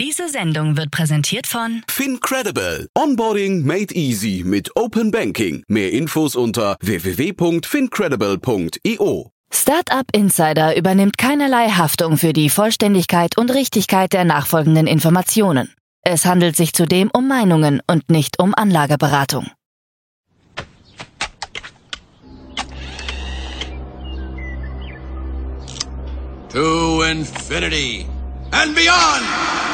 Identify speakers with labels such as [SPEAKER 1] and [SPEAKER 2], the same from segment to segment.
[SPEAKER 1] Diese Sendung wird präsentiert von
[SPEAKER 2] FinCredible. Onboarding made easy mit Open Banking. Mehr Infos unter www.fincredible.io.
[SPEAKER 1] Startup Insider übernimmt keinerlei Haftung für die Vollständigkeit und Richtigkeit der nachfolgenden Informationen. Es handelt sich zudem um Meinungen und nicht um Anlageberatung.
[SPEAKER 3] To infinity and beyond!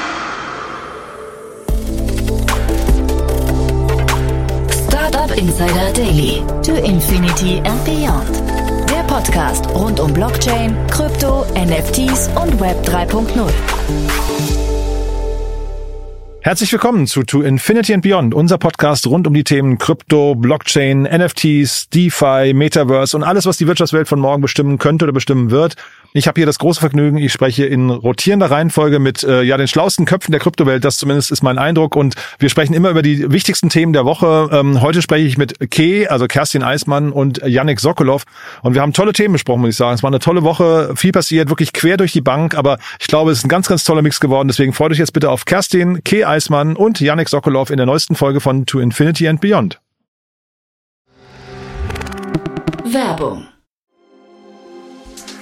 [SPEAKER 1] Startup Insider Daily. To Infinity and Beyond. Der Podcast rund um Blockchain, Krypto, NFTs und Web 3.0.
[SPEAKER 4] Herzlich willkommen zu To Infinity and Beyond, unser Podcast rund um die Themen Krypto, Blockchain, NFTs, DeFi, Metaverse und alles, was die Wirtschaftswelt von morgen bestimmen könnte oder bestimmen wird. Ich habe hier das große Vergnügen, ich spreche in rotierender Reihenfolge mit äh, ja den schlauesten Köpfen der Kryptowelt, das zumindest ist mein Eindruck. Und wir sprechen immer über die wichtigsten Themen der Woche. Ähm, heute spreche ich mit Ke, also Kerstin Eismann und Yannick Sokolov. Und wir haben tolle Themen besprochen, muss ich sagen. Es war eine tolle Woche, viel passiert, wirklich quer durch die Bank. Aber ich glaube, es ist ein ganz, ganz toller Mix geworden. Deswegen freut euch jetzt bitte auf Kerstin, Ke Eismann und Yannick Sokolov in der neuesten Folge von To Infinity and Beyond.
[SPEAKER 1] Werbung.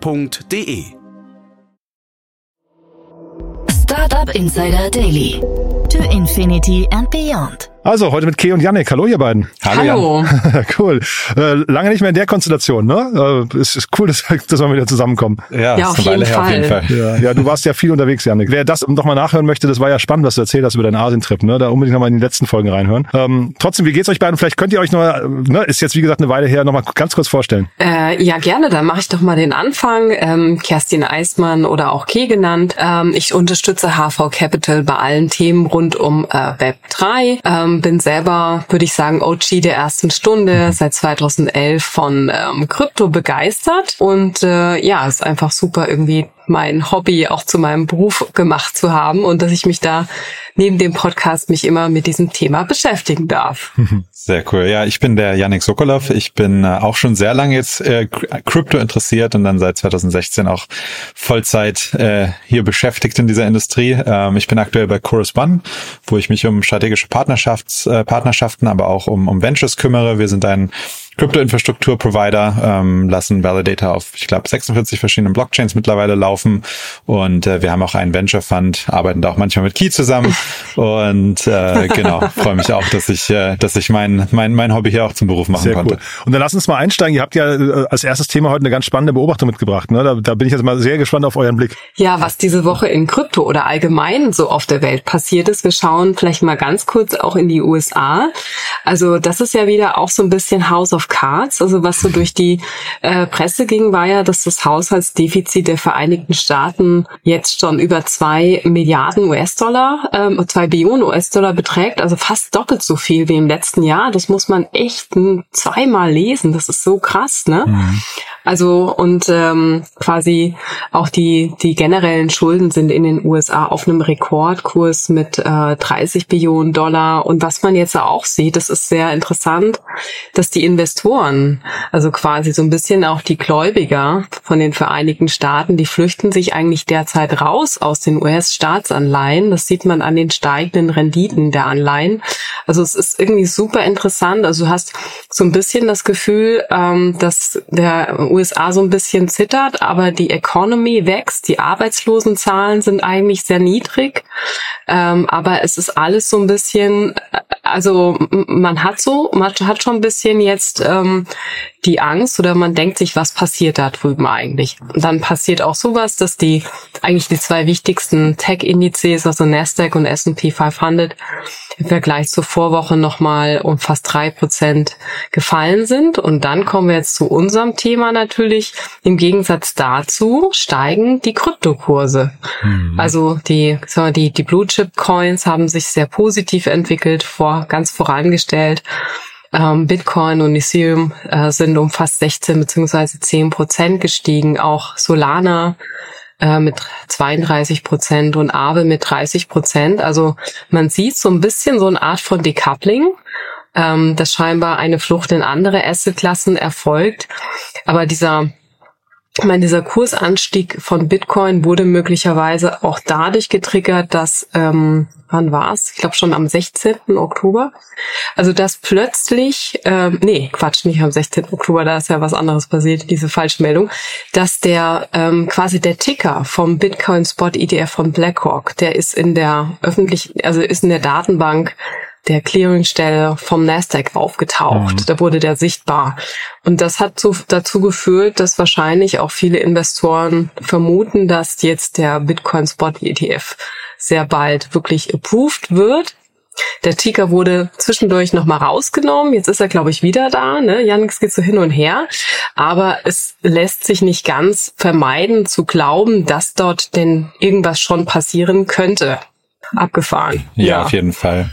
[SPEAKER 2] www.startup.de.
[SPEAKER 1] Startup Insider Daily. To Infinity and Beyond.
[SPEAKER 4] Also heute mit Ke und Yannick. Hallo ihr beiden.
[SPEAKER 5] Hallo.
[SPEAKER 4] cool. Äh, lange nicht mehr in der Konstellation, ne? Äh, es ist cool, dass, dass wir wieder zusammenkommen.
[SPEAKER 5] Ja,
[SPEAKER 6] Ja,
[SPEAKER 5] ist
[SPEAKER 6] auf
[SPEAKER 5] eine Weile
[SPEAKER 6] jeden
[SPEAKER 5] her, auf jeden
[SPEAKER 6] Fall.
[SPEAKER 4] Ja, ja, du warst ja viel unterwegs, Yannick. Wer das nochmal nachhören möchte, das war ja spannend, was du erzählt hast über deinen Asientrip, ne? Da unbedingt nochmal in die letzten Folgen reinhören. Ähm, trotzdem, wie geht's euch beiden? Vielleicht könnt ihr euch noch, ne, ist jetzt wie gesagt eine Weile her, nochmal ganz kurz vorstellen.
[SPEAKER 6] Äh, ja, gerne. Dann mache ich doch mal den Anfang. Ähm, Kerstin Eismann oder auch Key genannt. Ähm, ich unterstütze HV Capital bei allen Themen rund um äh, Web 3. Ähm, bin selber, würde ich sagen, OG der ersten Stunde, seit 2011 von ähm, Krypto begeistert. Und äh, ja, ist einfach super irgendwie mein Hobby auch zu meinem Beruf gemacht zu haben und dass ich mich da neben dem Podcast mich immer mit diesem Thema beschäftigen darf.
[SPEAKER 5] Sehr cool. Ja, ich bin der Yannick Sokolov. Ich bin äh, auch schon sehr lange jetzt äh, Crypto interessiert und dann seit 2016 auch Vollzeit äh, hier beschäftigt in dieser Industrie. Ähm, ich bin aktuell bei Chorus One, wo ich mich um strategische Partnerschafts, äh, Partnerschaften, aber auch um, um Ventures kümmere. Wir sind ein Krypto-Infrastruktur-Provider, ähm, lassen Validator auf, ich glaube, 46 verschiedenen Blockchains mittlerweile laufen und äh, wir haben auch einen Venture Fund, arbeiten da auch manchmal mit Key zusammen und äh, genau, freue mich auch, dass ich, äh, dass ich mein, mein, mein Hobby hier auch zum Beruf machen
[SPEAKER 4] Sehr
[SPEAKER 5] konnte.
[SPEAKER 4] cool. Und dann lass uns mal einsteigen. Ihr habt ja äh, als erstes Thema heute eine ganz spannende Beobachtung mitgebracht. Ne? Da, da bin ich jetzt mal sehr gespannt auf euren Blick.
[SPEAKER 6] Ja, was diese Woche in Krypto oder allgemein so auf der Welt passiert ist. Wir schauen vielleicht mal ganz kurz auch in die USA. Also das ist ja wieder auch so ein bisschen House of Cards. Also was so durch die äh, Presse ging, war ja, dass das Haushaltsdefizit der Vereinigten Staaten jetzt schon über zwei Milliarden US-Dollar, ähm, zwei Billionen US-Dollar beträgt. Also fast doppelt so viel wie im letzten Jahr. Das muss man echt zweimal lesen. Das ist so krass, ne? Also und ähm, quasi auch die die generellen Schulden sind in den USA auf einem Rekordkurs mit äh, 30 Billionen Dollar und was man jetzt auch sieht, das ist sehr interessant, dass die Investoren, also quasi so ein bisschen auch die Gläubiger von den Vereinigten Staaten, die flüchten sich eigentlich derzeit raus aus den US-Staatsanleihen. Das sieht man an den steigenden Renditen der Anleihen. Also es ist irgendwie super interessant. Also du hast so ein bisschen das Gefühl, ähm, dass der USA so ein bisschen zittert, aber die Economy wächst, die Arbeitslosenzahlen sind eigentlich sehr niedrig, ähm, aber es ist alles so ein bisschen, also man hat so, man hat schon ein bisschen jetzt ähm, die Angst oder man denkt sich, was passiert da drüben eigentlich? Und dann passiert auch sowas, dass die eigentlich die zwei wichtigsten Tech-Indizes, also Nasdaq und S&P 500, im Vergleich zur Vorwoche nochmal um fast drei Prozent gefallen sind. Und dann kommen wir jetzt zu unserem Thema natürlich. Im Gegensatz dazu steigen die Kryptokurse. Mhm. Also die, die, die Blue Chip Coins haben sich sehr positiv entwickelt, vor, ganz vorangestellt. Ähm, Bitcoin und Ethereum äh, sind um fast 16 beziehungsweise 10 Prozent gestiegen. Auch Solana äh, mit 32 Prozent und Aave mit 30 Prozent. Also man sieht so ein bisschen so eine Art von Decoupling, ähm, dass scheinbar eine Flucht in andere Assetklassen erfolgt. Aber dieser ich meine, dieser Kursanstieg von Bitcoin wurde möglicherweise auch dadurch getriggert, dass, ähm, wann war's? Ich glaube schon am 16. Oktober. Also dass plötzlich, ähm, nee, Quatsch, nicht am 16. Oktober, da ist ja was anderes passiert, diese Falschmeldung, dass der ähm, quasi der Ticker vom Bitcoin Spot ETF von BlackRock, der ist in der öffentlichen, also ist in der Datenbank der Clearingstelle vom Nasdaq aufgetaucht. Mhm. Da wurde der sichtbar. Und das hat zu, dazu geführt, dass wahrscheinlich auch viele Investoren vermuten, dass jetzt der Bitcoin Spot ETF sehr bald wirklich approved wird. Der Ticker wurde zwischendurch nochmal rausgenommen. Jetzt ist er, glaube ich, wieder da. Ne? Janik geht so hin und her. Aber es lässt sich nicht ganz vermeiden zu glauben, dass dort denn irgendwas schon passieren könnte abgefahren.
[SPEAKER 5] Ja, ja, auf jeden Fall.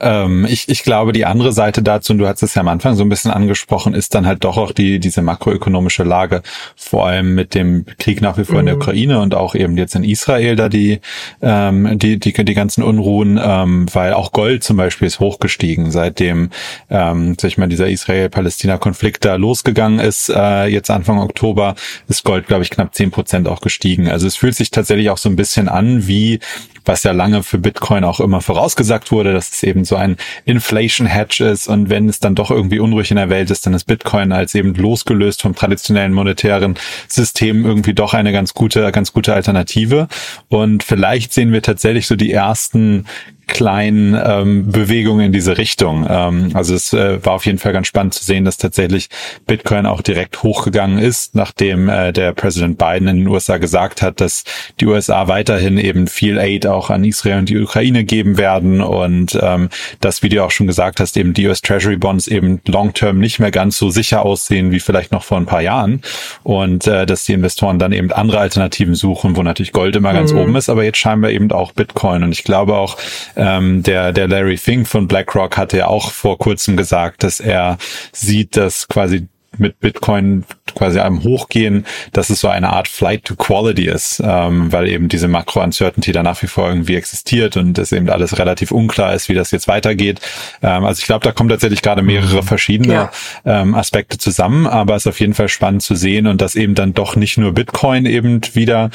[SPEAKER 5] Ähm, ich, ich glaube, die andere Seite dazu, und du hast es ja am Anfang so ein bisschen angesprochen, ist dann halt doch auch die, diese makroökonomische Lage, vor allem mit dem Krieg nach wie vor mhm. in der mhm. Ukraine und auch eben jetzt in Israel da die, ähm, die, die, die ganzen Unruhen, ähm, weil auch Gold zum Beispiel ist hochgestiegen, seitdem, ähm, sag ich mal, dieser Israel-Palästina-Konflikt da losgegangen ist, äh, jetzt Anfang Oktober, ist Gold, glaube ich, knapp zehn Prozent auch gestiegen. Also es fühlt sich tatsächlich auch so ein bisschen an wie was ja lange für Bitcoin auch immer vorausgesagt wurde, dass es eben so ein Inflation Hedge ist und wenn es dann doch irgendwie unruhig in der Welt ist, dann ist Bitcoin als eben losgelöst vom traditionellen monetären System irgendwie doch eine ganz gute, ganz gute Alternative. Und vielleicht sehen wir tatsächlich so die ersten kleinen ähm, Bewegungen in diese Richtung. Ähm, also es äh, war auf jeden Fall ganz spannend zu sehen, dass tatsächlich Bitcoin auch direkt hochgegangen ist, nachdem äh, der Präsident Biden in den USA gesagt hat, dass die USA weiterhin eben viel Aid auch an Israel und die Ukraine geben werden und ähm, das, wie du auch schon gesagt hast, eben die US Treasury Bonds eben long-term nicht mehr ganz so sicher aussehen wie vielleicht noch vor ein paar Jahren und äh, dass die Investoren dann eben andere Alternativen suchen, wo natürlich Gold immer ganz mhm. oben ist, aber jetzt scheinbar eben auch Bitcoin und ich glaube auch ähm, der, der Larry Fink von BlackRock hatte ja auch vor kurzem gesagt, dass er sieht, dass quasi mit Bitcoin quasi einem Hochgehen, dass es so eine Art Flight to Quality ist, ähm, weil eben diese Makro-Uncertainty da nach wie vor irgendwie existiert und es eben alles relativ unklar ist, wie das jetzt weitergeht. Ähm, also ich glaube, da kommen tatsächlich gerade mehrere verschiedene ja. ähm, Aspekte zusammen, aber es ist auf jeden Fall spannend zu sehen und dass eben dann doch nicht nur Bitcoin eben wieder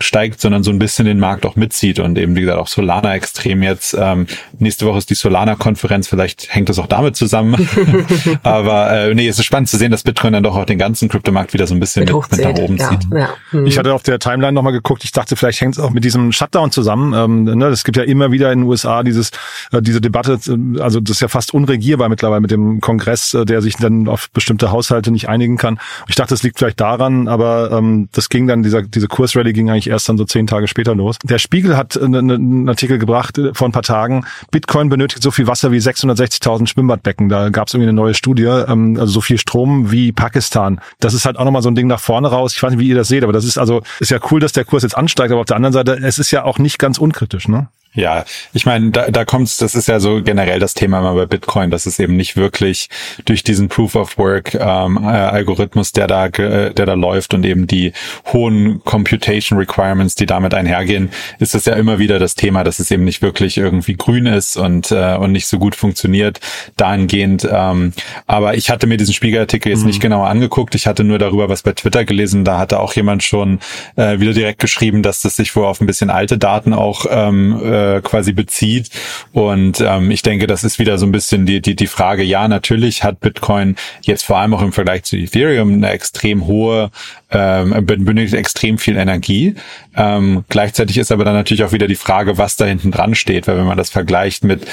[SPEAKER 5] steigt, sondern so ein bisschen den Markt auch mitzieht und eben, wie gesagt, auch Solana extrem jetzt. Ähm, nächste Woche ist die Solana-Konferenz, vielleicht hängt das auch damit zusammen. Aber äh, nee, es ist spannend zu sehen, dass Bitcoin dann doch auch den ganzen Kryptomarkt wieder so ein bisschen mit, mit, nach oben ja, zieht. Ja.
[SPEAKER 4] Mhm. Ich hatte auf der Timeline nochmal geguckt, ich dachte, vielleicht hängt es auch mit diesem Shutdown zusammen. Ähm, ne, es gibt ja immer wieder in den USA dieses, äh, diese Debatte, äh, also das ist ja fast unregierbar mittlerweile mit dem Kongress, äh, der sich dann auf bestimmte Haushalte nicht einigen kann. Ich dachte, es liegt vielleicht daran, aber ähm, das ging dann, dieser, diese Kursrally ging eigentlich erst dann so zehn Tage später los. Der Spiegel hat einen Artikel gebracht äh, vor ein paar Tagen. Bitcoin benötigt so viel Wasser wie 660.000 Schwimmbadbecken. Da gab es irgendwie eine neue Studie, ähm, also so viel Strom wie Pakistan. Das ist halt auch nochmal so ein Ding nach vorne raus. Ich weiß nicht, wie ihr das seht, aber das ist also, ist ja cool, dass der Kurs jetzt ansteigt, aber auf der anderen Seite, es ist ja auch nicht ganz unkritisch, ne?
[SPEAKER 5] Ja, ich meine, da, da kommt's, das ist ja so generell das Thema immer bei Bitcoin, dass es eben nicht wirklich durch diesen Proof of Work ähm, äh, Algorithmus, der da, äh, der da läuft und eben die hohen Computation Requirements, die damit einhergehen, ist es ja immer wieder das Thema, dass es eben nicht wirklich irgendwie grün ist und äh, und nicht so gut funktioniert dahingehend. Ähm, aber ich hatte mir diesen Spiegelartikel jetzt mhm. nicht genauer angeguckt. Ich hatte nur darüber was bei Twitter gelesen. Da hatte auch jemand schon äh, wieder direkt geschrieben, dass das sich wohl auf ein bisschen alte Daten auch ähm, äh, quasi bezieht. Und ähm, ich denke, das ist wieder so ein bisschen die, die, die Frage, ja, natürlich hat Bitcoin jetzt vor allem auch im Vergleich zu Ethereum eine extrem hohe, ähm, benötigt extrem viel Energie. Ähm, gleichzeitig ist aber dann natürlich auch wieder die Frage, was da hinten dran steht, weil wenn man das vergleicht mit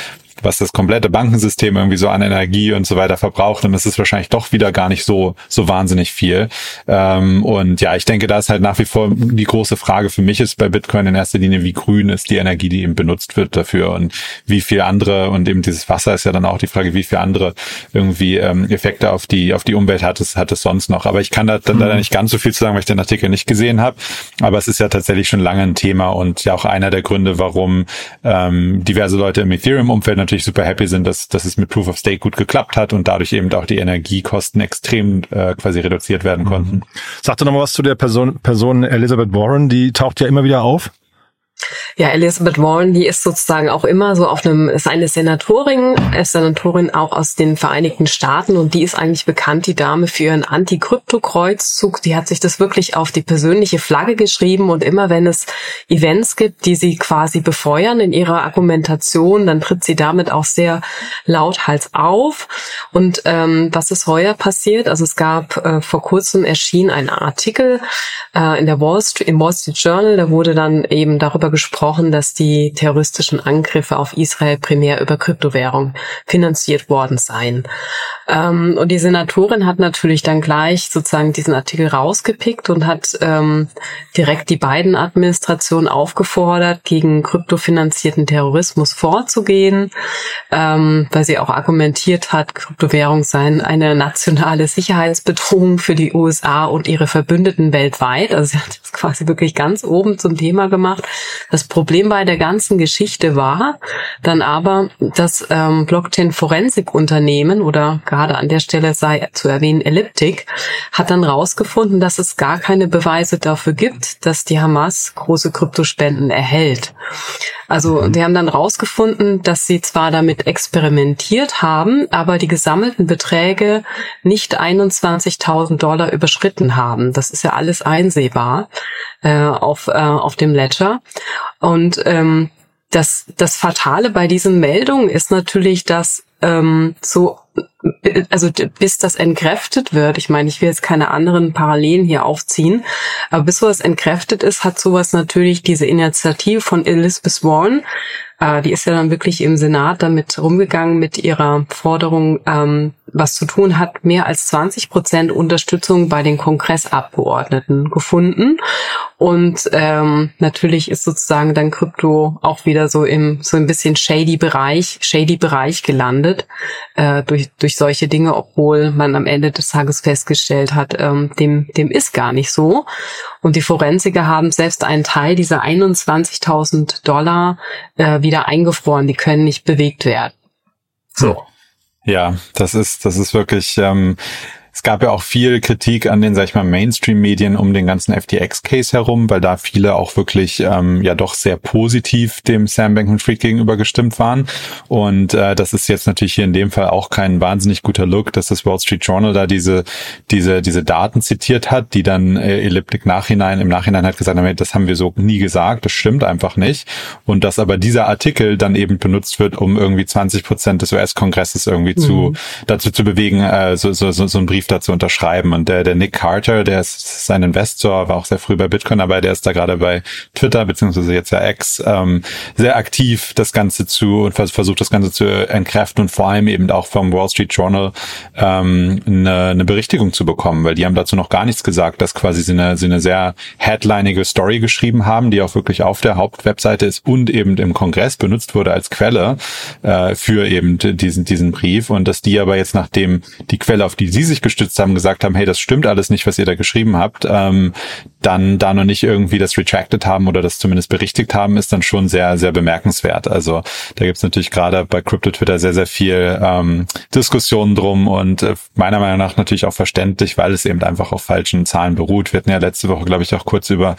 [SPEAKER 5] was das komplette Bankensystem irgendwie so an Energie und so weiter verbraucht, dann ist es wahrscheinlich doch wieder gar nicht so, so wahnsinnig viel. Ähm, und ja, ich denke, da ist halt nach wie vor die große Frage für mich ist bei Bitcoin in erster Linie, wie grün ist die Energie, die eben benutzt wird dafür und wie viel andere und eben dieses Wasser ist ja dann auch die Frage, wie viel andere irgendwie ähm, Effekte auf die auf die Umwelt hat es hat es sonst noch. Aber ich kann da dann leider mhm. nicht ganz so viel zu sagen, weil ich den Artikel nicht gesehen habe. Aber es ist ja tatsächlich schon lange ein Thema und ja auch einer der Gründe, warum ähm, diverse Leute im Ethereum-Umfeld natürlich super happy sind, dass dass es mit Proof of Stake gut geklappt hat und dadurch eben auch die Energiekosten extrem äh, quasi reduziert werden konnten. Mhm.
[SPEAKER 4] Sag doch nochmal was zu der Person Person Elizabeth Warren, die taucht ja immer wieder auf.
[SPEAKER 6] Ja, Elizabeth Warren, die ist sozusagen auch immer so auf einem, ist eine Senatorin, ist Senatorin auch aus den Vereinigten Staaten und die ist eigentlich bekannt, die Dame, für ihren Anti-Krypto-Kreuzzug. Die hat sich das wirklich auf die persönliche Flagge geschrieben und immer wenn es Events gibt, die sie quasi befeuern in ihrer Argumentation, dann tritt sie damit auch sehr lauthals auf. Und ähm, was ist heuer passiert? Also es gab äh, vor kurzem erschien ein Artikel äh, in der Wall Street, im Wall Street Journal, da wurde dann eben darüber gesprochen, dass die terroristischen Angriffe auf Israel primär über Kryptowährung finanziert worden seien. Ähm, und die Senatorin hat natürlich dann gleich sozusagen diesen Artikel rausgepickt und hat ähm, direkt die beiden Administrationen aufgefordert, gegen kryptofinanzierten Terrorismus vorzugehen, ähm, weil sie auch argumentiert hat, Kryptowährung seien eine nationale Sicherheitsbedrohung für die USA und ihre Verbündeten weltweit. Also sie hat das quasi wirklich ganz oben zum Thema gemacht. Das Problem bei der ganzen Geschichte war dann aber, dass ähm, Blockchain-Forensik-Unternehmen oder gerade an der Stelle sei zu erwähnen Elliptic, hat dann rausgefunden, dass es gar keine Beweise dafür gibt, dass die Hamas große Kryptospenden erhält. Also mhm. die haben dann rausgefunden, dass sie zwar damit experimentiert haben, aber die gesammelten Beträge nicht 21.000 Dollar überschritten haben. Das ist ja alles einsehbar äh, auf, äh, auf dem Ledger. Und ähm, das, das Fatale bei diesen Meldungen ist natürlich, dass ähm, so also bis das entkräftet wird, ich meine, ich will jetzt keine anderen Parallelen hier aufziehen, aber bis sowas entkräftet ist, hat sowas natürlich diese Initiative von Elizabeth Warren, äh, die ist ja dann wirklich im Senat damit rumgegangen mit ihrer Forderung, ähm, was zu tun hat, mehr als 20 Prozent Unterstützung bei den Kongressabgeordneten gefunden. Und ähm, natürlich ist sozusagen dann Krypto auch wieder so im so ein bisschen shady Bereich, shady Bereich gelandet äh, durch durch solche Dinge, obwohl man am Ende des Tages festgestellt hat, ähm, dem dem ist gar nicht so. Und die Forensiker haben selbst einen Teil dieser 21.000 Dollar äh, wieder eingefroren. Die können nicht bewegt werden.
[SPEAKER 5] So. Ja, das ist, das ist wirklich, ähm, es gab ja auch viel Kritik an den, sag ich mal, Mainstream-Medien um den ganzen FTX-Case herum, weil da viele auch wirklich ähm, ja doch sehr positiv dem Sam Bankman-Fried gegenüber gestimmt waren. Und äh, das ist jetzt natürlich hier in dem Fall auch kein wahnsinnig guter Look, dass das Wall Street Journal da diese diese diese Daten zitiert hat, die dann äh, Elliptic nachhinein im Nachhinein hat gesagt, das haben wir so nie gesagt, das stimmt einfach nicht. Und dass aber dieser Artikel dann eben benutzt wird, um irgendwie 20 Prozent des US-Kongresses irgendwie mhm. zu dazu zu bewegen, äh, so, so, so, so einen Brief Brief dazu unterschreiben. Und der, der Nick Carter, der ist sein Investor, war auch sehr früh bei Bitcoin dabei, der ist da gerade bei Twitter, beziehungsweise jetzt ja X, ähm, sehr aktiv das Ganze zu und versucht das Ganze zu entkräften und vor allem eben auch vom Wall Street Journal ähm, eine, eine Berichtigung zu bekommen, weil die haben dazu noch gar nichts gesagt, dass quasi sie eine, sie eine sehr headlinige Story geschrieben haben, die auch wirklich auf der Hauptwebseite ist und eben im Kongress benutzt wurde als Quelle äh, für eben diesen, diesen Brief und dass die aber jetzt nachdem die Quelle, auf die sie sich gestützt haben, gesagt haben, hey, das stimmt alles nicht, was ihr da geschrieben habt, ähm, dann da noch nicht irgendwie das retracted haben oder das zumindest berichtigt haben, ist dann schon sehr, sehr bemerkenswert. Also da gibt's natürlich gerade bei Crypto Twitter sehr, sehr viel ähm, Diskussionen drum und äh, meiner Meinung nach natürlich auch verständlich, weil es eben einfach auf falschen Zahlen beruht. Wir hatten ja letzte Woche, glaube ich, auch kurz über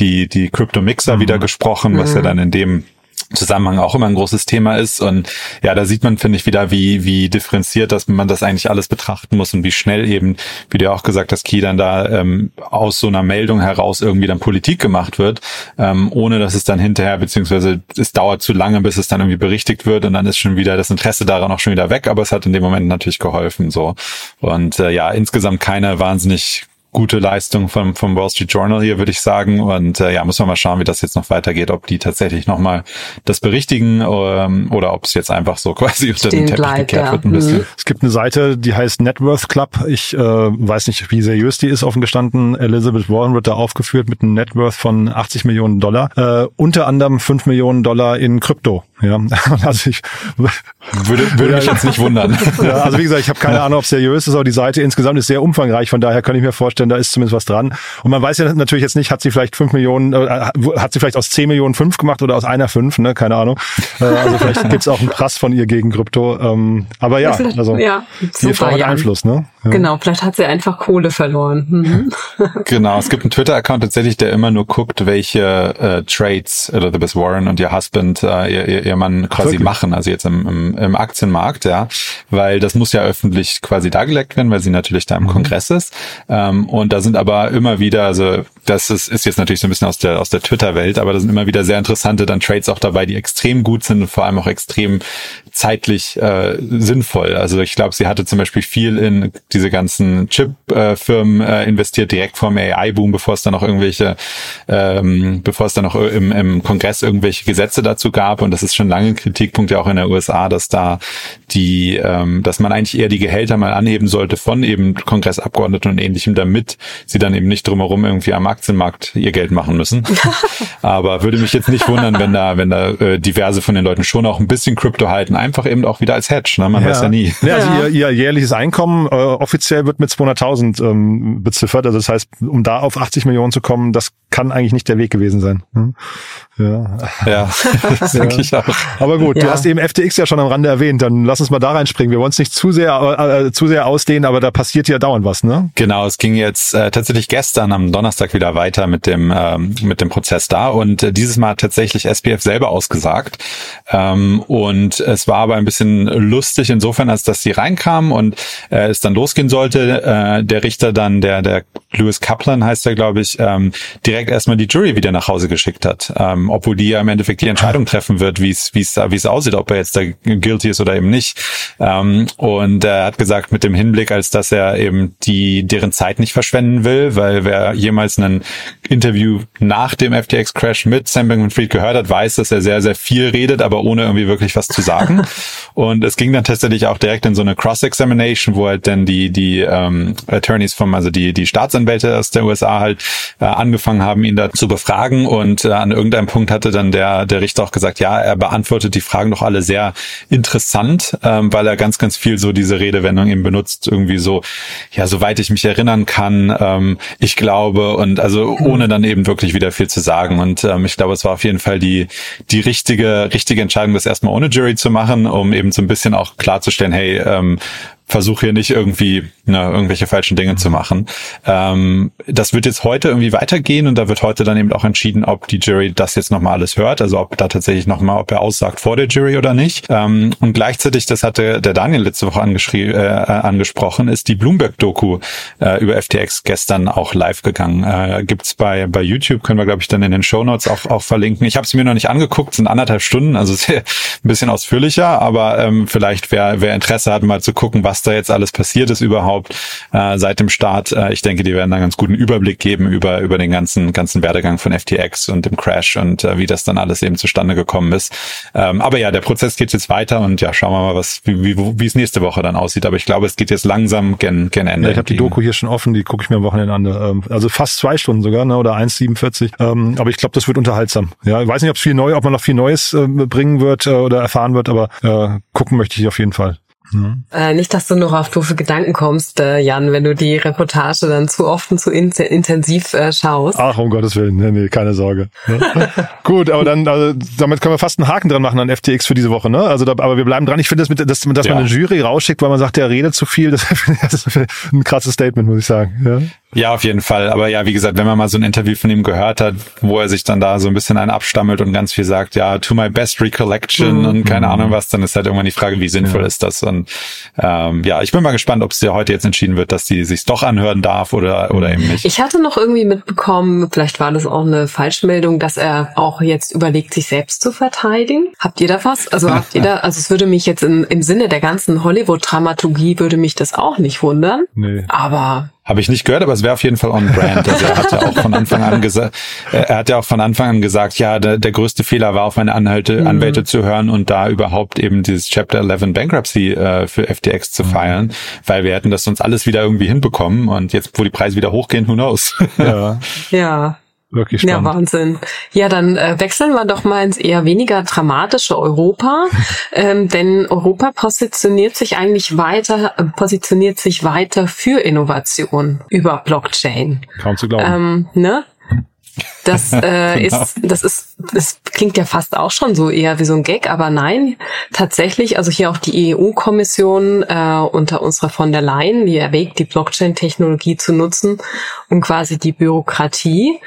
[SPEAKER 5] die, die Crypto Mixer mhm. wieder gesprochen, was mhm. ja dann in dem Zusammenhang auch immer ein großes Thema ist. Und ja, da sieht man, finde ich, wieder, wie, wie differenziert, dass man das eigentlich alles betrachten muss und wie schnell eben, wie du auch gesagt hast, Ki, dann da ähm, aus so einer Meldung heraus irgendwie dann Politik gemacht wird, ähm, ohne dass es dann hinterher, beziehungsweise es dauert zu lange, bis es dann irgendwie berichtigt wird und dann ist schon wieder das Interesse daran auch schon wieder weg, aber es hat in dem Moment natürlich geholfen. so Und äh, ja, insgesamt keine wahnsinnig gute Leistung vom, vom Wall Street Journal hier, würde ich sagen. Und äh, ja, muss man mal schauen, wie das jetzt noch weitergeht, ob die tatsächlich nochmal das berichtigen ähm, oder ob es jetzt einfach so quasi unter den Teppich bleibt, gekehrt ja. wird ein bisschen. Mhm.
[SPEAKER 4] Es gibt eine Seite, die heißt Net Worth Club. Ich äh, weiß nicht, wie seriös die ist, offen gestanden. Elizabeth Warren wird da aufgeführt mit einem Net Worth von 80 Millionen Dollar. Äh, unter anderem 5 Millionen Dollar in Krypto. Ja,
[SPEAKER 5] also ich würde, würde mich jetzt nicht wundern.
[SPEAKER 4] Ja, also wie gesagt, ich habe keine Ahnung, ob es seriös ist, aber die Seite insgesamt ist sehr umfangreich. Von daher kann ich mir vorstellen, da ist zumindest was dran. Und man weiß ja natürlich jetzt nicht, hat sie vielleicht fünf Millionen, äh, hat sie vielleicht aus zehn Millionen fünf gemacht oder aus einer fünf, ne? Keine Ahnung. Äh, also vielleicht gibt's auch einen Prass von ihr gegen Krypto. Ähm, aber ja, also ja, die Frau hat ja. Einfluss, ne?
[SPEAKER 6] Ja. Genau, vielleicht hat sie einfach Kohle verloren. Mhm.
[SPEAKER 5] genau, es gibt einen Twitter-Account tatsächlich, der immer nur guckt, welche äh, Trades Elizabeth Warren und ihr Husband, äh, ihr, ihr Mann quasi Wirklich? machen, also jetzt im, im, im Aktienmarkt, ja, weil das muss ja öffentlich quasi dargelegt werden, weil sie natürlich da im mhm. Kongress ist. Ähm, und da sind aber immer wieder, also das ist, ist jetzt natürlich so ein bisschen aus der aus der Twitter-Welt, aber da sind immer wieder sehr interessante dann Trades auch dabei, die extrem gut sind und vor allem auch extrem zeitlich äh, sinnvoll. Also ich glaube, sie hatte zum Beispiel viel in diese ganzen Chip-Firmen äh, investiert, direkt vom AI-Boom, bevor es dann noch irgendwelche, ähm, bevor es dann noch im, im Kongress irgendwelche Gesetze dazu gab. Und das ist schon lange ein Kritikpunkt ja auch in der USA, dass da die, ähm, dass man eigentlich eher die Gehälter mal anheben sollte von eben Kongressabgeordneten und ähnlichem, damit sie dann eben nicht drumherum irgendwie am Aktienmarkt ihr Geld machen müssen. Aber würde mich jetzt nicht wundern, wenn da, wenn da äh, diverse von den Leuten schon auch ein bisschen Krypto halten, einfach eben auch wieder als Hedge, ne? Man ja. weiß ja nie.
[SPEAKER 4] Ja, also Ihr, ihr jährliches Einkommen äh, offiziell wird mit 200.000 ähm, beziffert. Also das heißt, um da auf 80 Millionen zu kommen, das kann eigentlich nicht der Weg gewesen sein. Hm?
[SPEAKER 5] Ja, ja das denke ich auch.
[SPEAKER 4] Aber gut, ja. du hast eben FTX ja schon am Rande erwähnt. Dann lass uns mal da reinspringen. Wir wollen es nicht zu sehr, äh, äh, zu sehr ausdehnen, aber da passiert ja dauernd was, ne?
[SPEAKER 5] Genau, es ging jetzt äh, tatsächlich gestern am Donnerstag wieder weiter mit dem ähm, mit dem Prozess da und äh, dieses Mal tatsächlich SPF selber ausgesagt. Ähm, und es war aber ein bisschen lustig insofern, als dass sie reinkamen und äh, es dann losgehen sollte. Äh, der Richter dann, der der Lewis Kaplan heißt er, glaube ich, ähm, direkt erstmal die Jury wieder nach Hause geschickt hat. Ähm, obwohl die ja im Endeffekt die Entscheidung treffen wird, wie es wie es wie es aussieht, ob er jetzt da guilty ist oder eben nicht. Ähm, und er hat gesagt mit dem Hinblick, als dass er eben die deren Zeit nicht verschwenden will, weil wer jemals ein Interview nach dem FTX Crash mit Sam Bankman-Fried gehört hat, weiß, dass er sehr sehr viel redet, aber ohne irgendwie wirklich was zu sagen. und es ging dann tatsächlich auch direkt in so eine Cross-Examination, wo halt dann die die ähm, Attorneys vom also die die Staatsanwälte aus der USA halt äh, angefangen haben, ihn da zu befragen und äh, an irgendeinem Punkt hatte dann der, der Richter auch gesagt, ja, er beantwortet die Fragen doch alle sehr interessant, ähm, weil er ganz, ganz viel so diese Redewendung eben benutzt, irgendwie so, ja, soweit ich mich erinnern kann, ähm, ich glaube und also ohne dann eben wirklich wieder viel zu sagen. Und ähm, ich glaube, es war auf jeden Fall die, die richtige, richtige Entscheidung, das erstmal ohne Jury zu machen, um eben so ein bisschen auch klarzustellen, hey, ähm, versuche hier nicht irgendwie ne, irgendwelche falschen Dinge zu machen. Ähm, das wird jetzt heute irgendwie weitergehen und da wird heute dann eben auch entschieden, ob die Jury das jetzt nochmal alles hört, also ob da tatsächlich nochmal, ob er aussagt vor der Jury oder nicht. Ähm, und gleichzeitig, das hatte der Daniel letzte Woche äh, angesprochen, ist die Bloomberg-Doku äh, über FTX gestern auch live gegangen. Äh, gibt's bei bei YouTube, können wir glaube ich dann in den Show Notes auch auch verlinken. Ich habe es mir noch nicht angeguckt, sind anderthalb Stunden, also sehr, ein bisschen ausführlicher, aber ähm, vielleicht wer wer Interesse hat, mal zu gucken, was da jetzt alles passiert ist überhaupt äh, seit dem Start. Äh, ich denke, die werden da einen ganz guten Überblick geben über, über den ganzen, ganzen Werdegang von FTX und dem Crash und äh, wie das dann alles eben zustande gekommen ist. Ähm, aber ja, der Prozess geht jetzt weiter und ja, schauen wir mal, was, wie, wie, wie es nächste Woche dann aussieht. Aber ich glaube, es geht jetzt langsam gen, gen Ende.
[SPEAKER 4] Ja, ich habe die Doku hier schon offen, die gucke ich mir am Wochenende an. Ähm, also fast zwei Stunden sogar, ne, oder 1,47. Ähm, aber ich glaube, das wird unterhaltsam. Ja, ich weiß nicht, ob es viel neu, ob man noch viel Neues äh, bringen wird äh, oder erfahren wird, aber äh, gucken möchte ich auf jeden Fall.
[SPEAKER 6] Mhm. Äh, nicht, dass du noch auf doofe Gedanken kommst, äh, Jan, wenn du die Reportage dann zu oft und zu in intensiv äh, schaust.
[SPEAKER 4] Ach, um Gottes Willen, nee, nee keine Sorge. Gut, aber dann, also, damit können wir fast einen Haken dran machen an FTX für diese Woche, ne? Also, da, aber wir bleiben dran. Ich finde, das mit, dass, dass ja. man eine Jury rausschickt, weil man sagt, der redet zu viel, das, das ist ein krasses Statement, muss ich sagen. Ja?
[SPEAKER 5] Ja, auf jeden Fall. Aber ja, wie gesagt, wenn man mal so ein Interview von ihm gehört hat, wo er sich dann da so ein bisschen einen abstammelt und ganz viel sagt, ja, to my best recollection mhm. und keine Ahnung was, dann ist halt irgendwann die Frage, wie sinnvoll ja. ist das? Und ähm, ja, ich bin mal gespannt, ob es dir heute jetzt entschieden wird, dass die sich doch anhören darf oder oder eben nicht.
[SPEAKER 6] Ich hatte noch irgendwie mitbekommen, vielleicht war das auch eine Falschmeldung, dass er auch jetzt überlegt, sich selbst zu verteidigen. Habt ihr da was? Also habt ihr da? Also es würde mich jetzt in, im Sinne der ganzen Hollywood-Dramaturgie würde mich das auch nicht wundern. Nee. Aber
[SPEAKER 5] Habe ich nicht gehört, aber es wäre auf jeden Fall on brand. Also er hat ja auch von Anfang an gesagt, er hat ja auch von Anfang an gesagt, ja, der, der größte Fehler war, auf meine Anhalte, mhm. Anwälte zu hören und da überhaupt eben dieses Chapter 11 Bankruptcy äh, für FTX zu mhm. feiern, weil wir hätten das sonst alles wieder irgendwie hinbekommen und jetzt, wo die Preise wieder hochgehen, who knows?
[SPEAKER 6] Ja. ja. Wirklich spannend. Ja, Wahnsinn. Ja, dann äh, wechseln wir doch mal ins eher weniger dramatische Europa, ähm, denn Europa positioniert sich eigentlich weiter, äh, positioniert sich weiter für Innovation über Blockchain.
[SPEAKER 4] Kaum zu glauben.
[SPEAKER 6] Ähm, ne? Das äh, genau. ist, das ist, das klingt ja fast auch schon so eher wie so ein Gag, aber nein, tatsächlich, also hier auch die EU-Kommission äh, unter unserer von der Leyen, die erwägt, die Blockchain-Technologie zu nutzen, um quasi die Bürokratie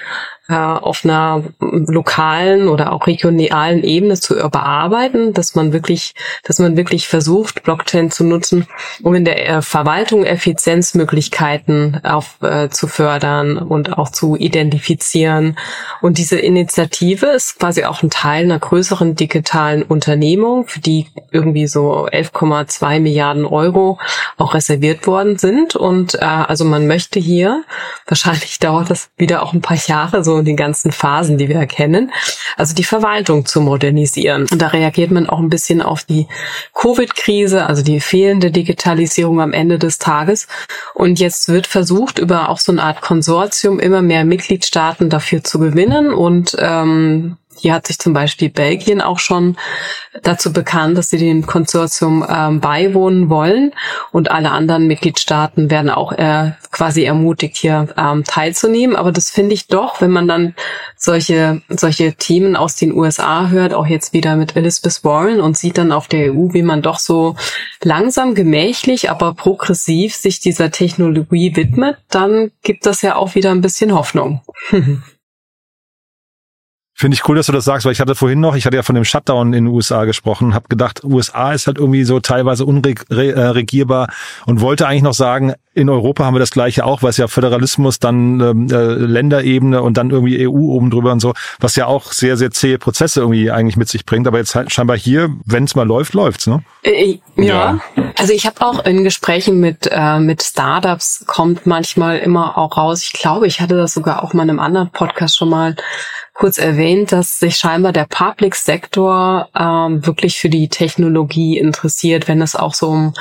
[SPEAKER 6] äh, auf einer lokalen oder auch regionalen Ebene zu überarbeiten, dass man wirklich, dass man wirklich versucht, Blockchain zu nutzen, um in der äh, Verwaltung Effizienzmöglichkeiten auf, äh, zu fördern und auch zu identifizieren. Und diese Initiative ist quasi auch ein Teil einer größeren digitalen Unternehmung, für die irgendwie so 11,2 Milliarden Euro auch reserviert worden sind. Und äh, also man möchte hier, wahrscheinlich dauert das wieder auch ein paar Jahre, so und den ganzen Phasen, die wir erkennen. Also die Verwaltung zu modernisieren. Und da reagiert man auch ein bisschen auf die Covid-Krise, also die fehlende Digitalisierung am Ende des Tages. Und jetzt wird versucht, über auch so eine Art Konsortium immer mehr Mitgliedstaaten dafür zu gewinnen und ähm, hier hat sich zum Beispiel Belgien auch schon dazu bekannt, dass sie dem Konsortium ähm, beiwohnen wollen und alle anderen Mitgliedstaaten werden auch äh, quasi ermutigt, hier ähm, teilzunehmen. Aber das finde ich doch, wenn man dann solche, solche Themen aus den USA hört, auch jetzt wieder mit Elizabeth Warren und sieht dann auf der EU, wie man doch so langsam, gemächlich, aber progressiv sich dieser Technologie widmet, dann gibt das ja auch wieder ein bisschen Hoffnung.
[SPEAKER 4] Finde ich cool, dass du das sagst, weil ich hatte vorhin noch, ich hatte ja von dem Shutdown in den USA gesprochen, habe gedacht, USA ist halt irgendwie so teilweise unregierbar und wollte eigentlich noch sagen, in Europa haben wir das gleiche auch, weil es ja Föderalismus, dann ähm, äh, Länderebene und dann irgendwie EU oben drüber und so, was ja auch sehr, sehr zähe Prozesse irgendwie eigentlich mit sich bringt. Aber jetzt halt scheinbar hier, wenn es mal läuft, läuft's, ne?
[SPEAKER 6] Äh, ja. ja. Also ich habe auch in Gesprächen mit, äh, mit Startups kommt manchmal immer auch raus, ich glaube, ich hatte das sogar auch mal in einem anderen Podcast schon mal kurz erwähnt, dass sich scheinbar der Public Sektor ähm, wirklich für die Technologie interessiert, wenn es auch so um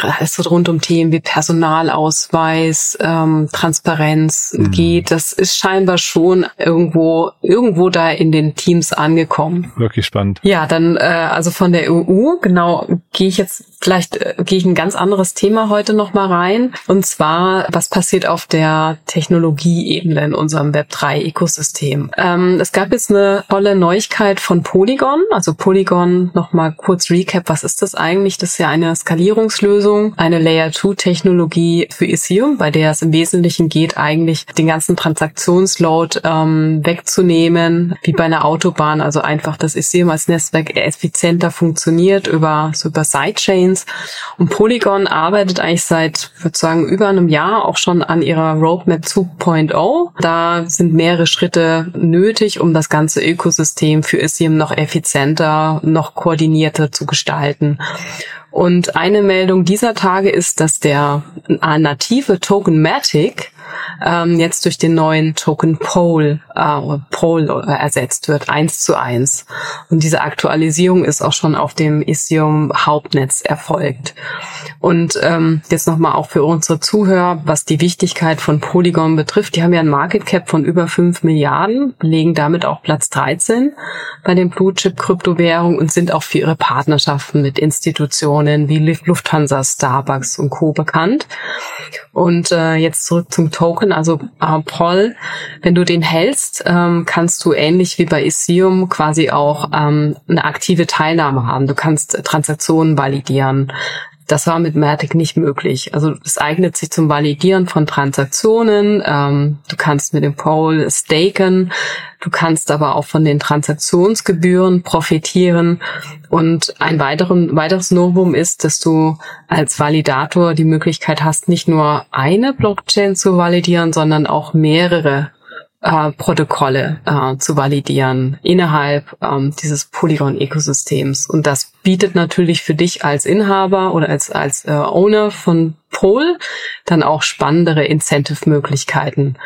[SPEAKER 6] also rund um Themen wie Personalausweis, ähm, Transparenz mhm. geht. Das ist scheinbar schon irgendwo irgendwo da in den Teams angekommen.
[SPEAKER 4] Wirklich spannend.
[SPEAKER 6] Ja, dann äh, also von der EU genau gehe ich jetzt vielleicht äh, gehe ich ein ganz anderes Thema heute noch mal rein und zwar was passiert auf der Technologieebene in unserem Web 3 Ökosystem. Ähm, ähm, es gab jetzt eine tolle Neuigkeit von Polygon. Also Polygon, nochmal kurz Recap, was ist das eigentlich? Das ist ja eine Skalierungslösung, eine Layer-2-Technologie für Ethereum, bei der es im Wesentlichen geht, eigentlich den ganzen Transaktionsload ähm, wegzunehmen, wie bei einer Autobahn. Also einfach, dass Ethereum als Netzwerk effizienter funktioniert über, so über Sidechains. Und Polygon arbeitet eigentlich seit, ich würde sagen, über einem Jahr auch schon an ihrer Roadmap 2.0. Da sind mehrere Schritte nötig nötig, um das ganze Ökosystem für Isim noch effizienter, noch koordinierter zu gestalten. Und eine Meldung dieser Tage ist, dass der native Tokenmatic ähm, jetzt durch den neuen Token Pole, äh, Pole äh, ersetzt wird, eins zu eins. Und diese Aktualisierung ist auch schon auf dem Isium Hauptnetz erfolgt. Und ähm, jetzt nochmal auch für unsere Zuhörer, was die Wichtigkeit von Polygon betrifft. Die haben ja ein Market Cap von über fünf Milliarden, belegen damit auch Platz 13 bei den Blue Chip Kryptowährungen und sind auch für ihre Partnerschaften mit Institutionen wie Lufthansa, Starbucks und Co. bekannt. Und äh, jetzt zurück zum Token, also äh, Paul, wenn du den hältst, ähm, kannst du ähnlich wie bei Ethereum quasi auch ähm, eine aktive Teilnahme haben. Du kannst Transaktionen validieren. Das war mit Matic nicht möglich. Also es eignet sich zum Validieren von Transaktionen. Ähm, du kannst mit dem Pole staken. Du kannst aber auch von den Transaktionsgebühren profitieren. Und ein weiteren, weiteres Novum ist, dass du als Validator die Möglichkeit hast, nicht nur eine Blockchain zu validieren, sondern auch mehrere äh, Protokolle äh, zu validieren innerhalb ähm, dieses Polygon-Ökosystems. Und das bietet natürlich für dich als Inhaber oder als, als äh, Owner von Pol dann auch spannendere Incentive-Möglichkeiten.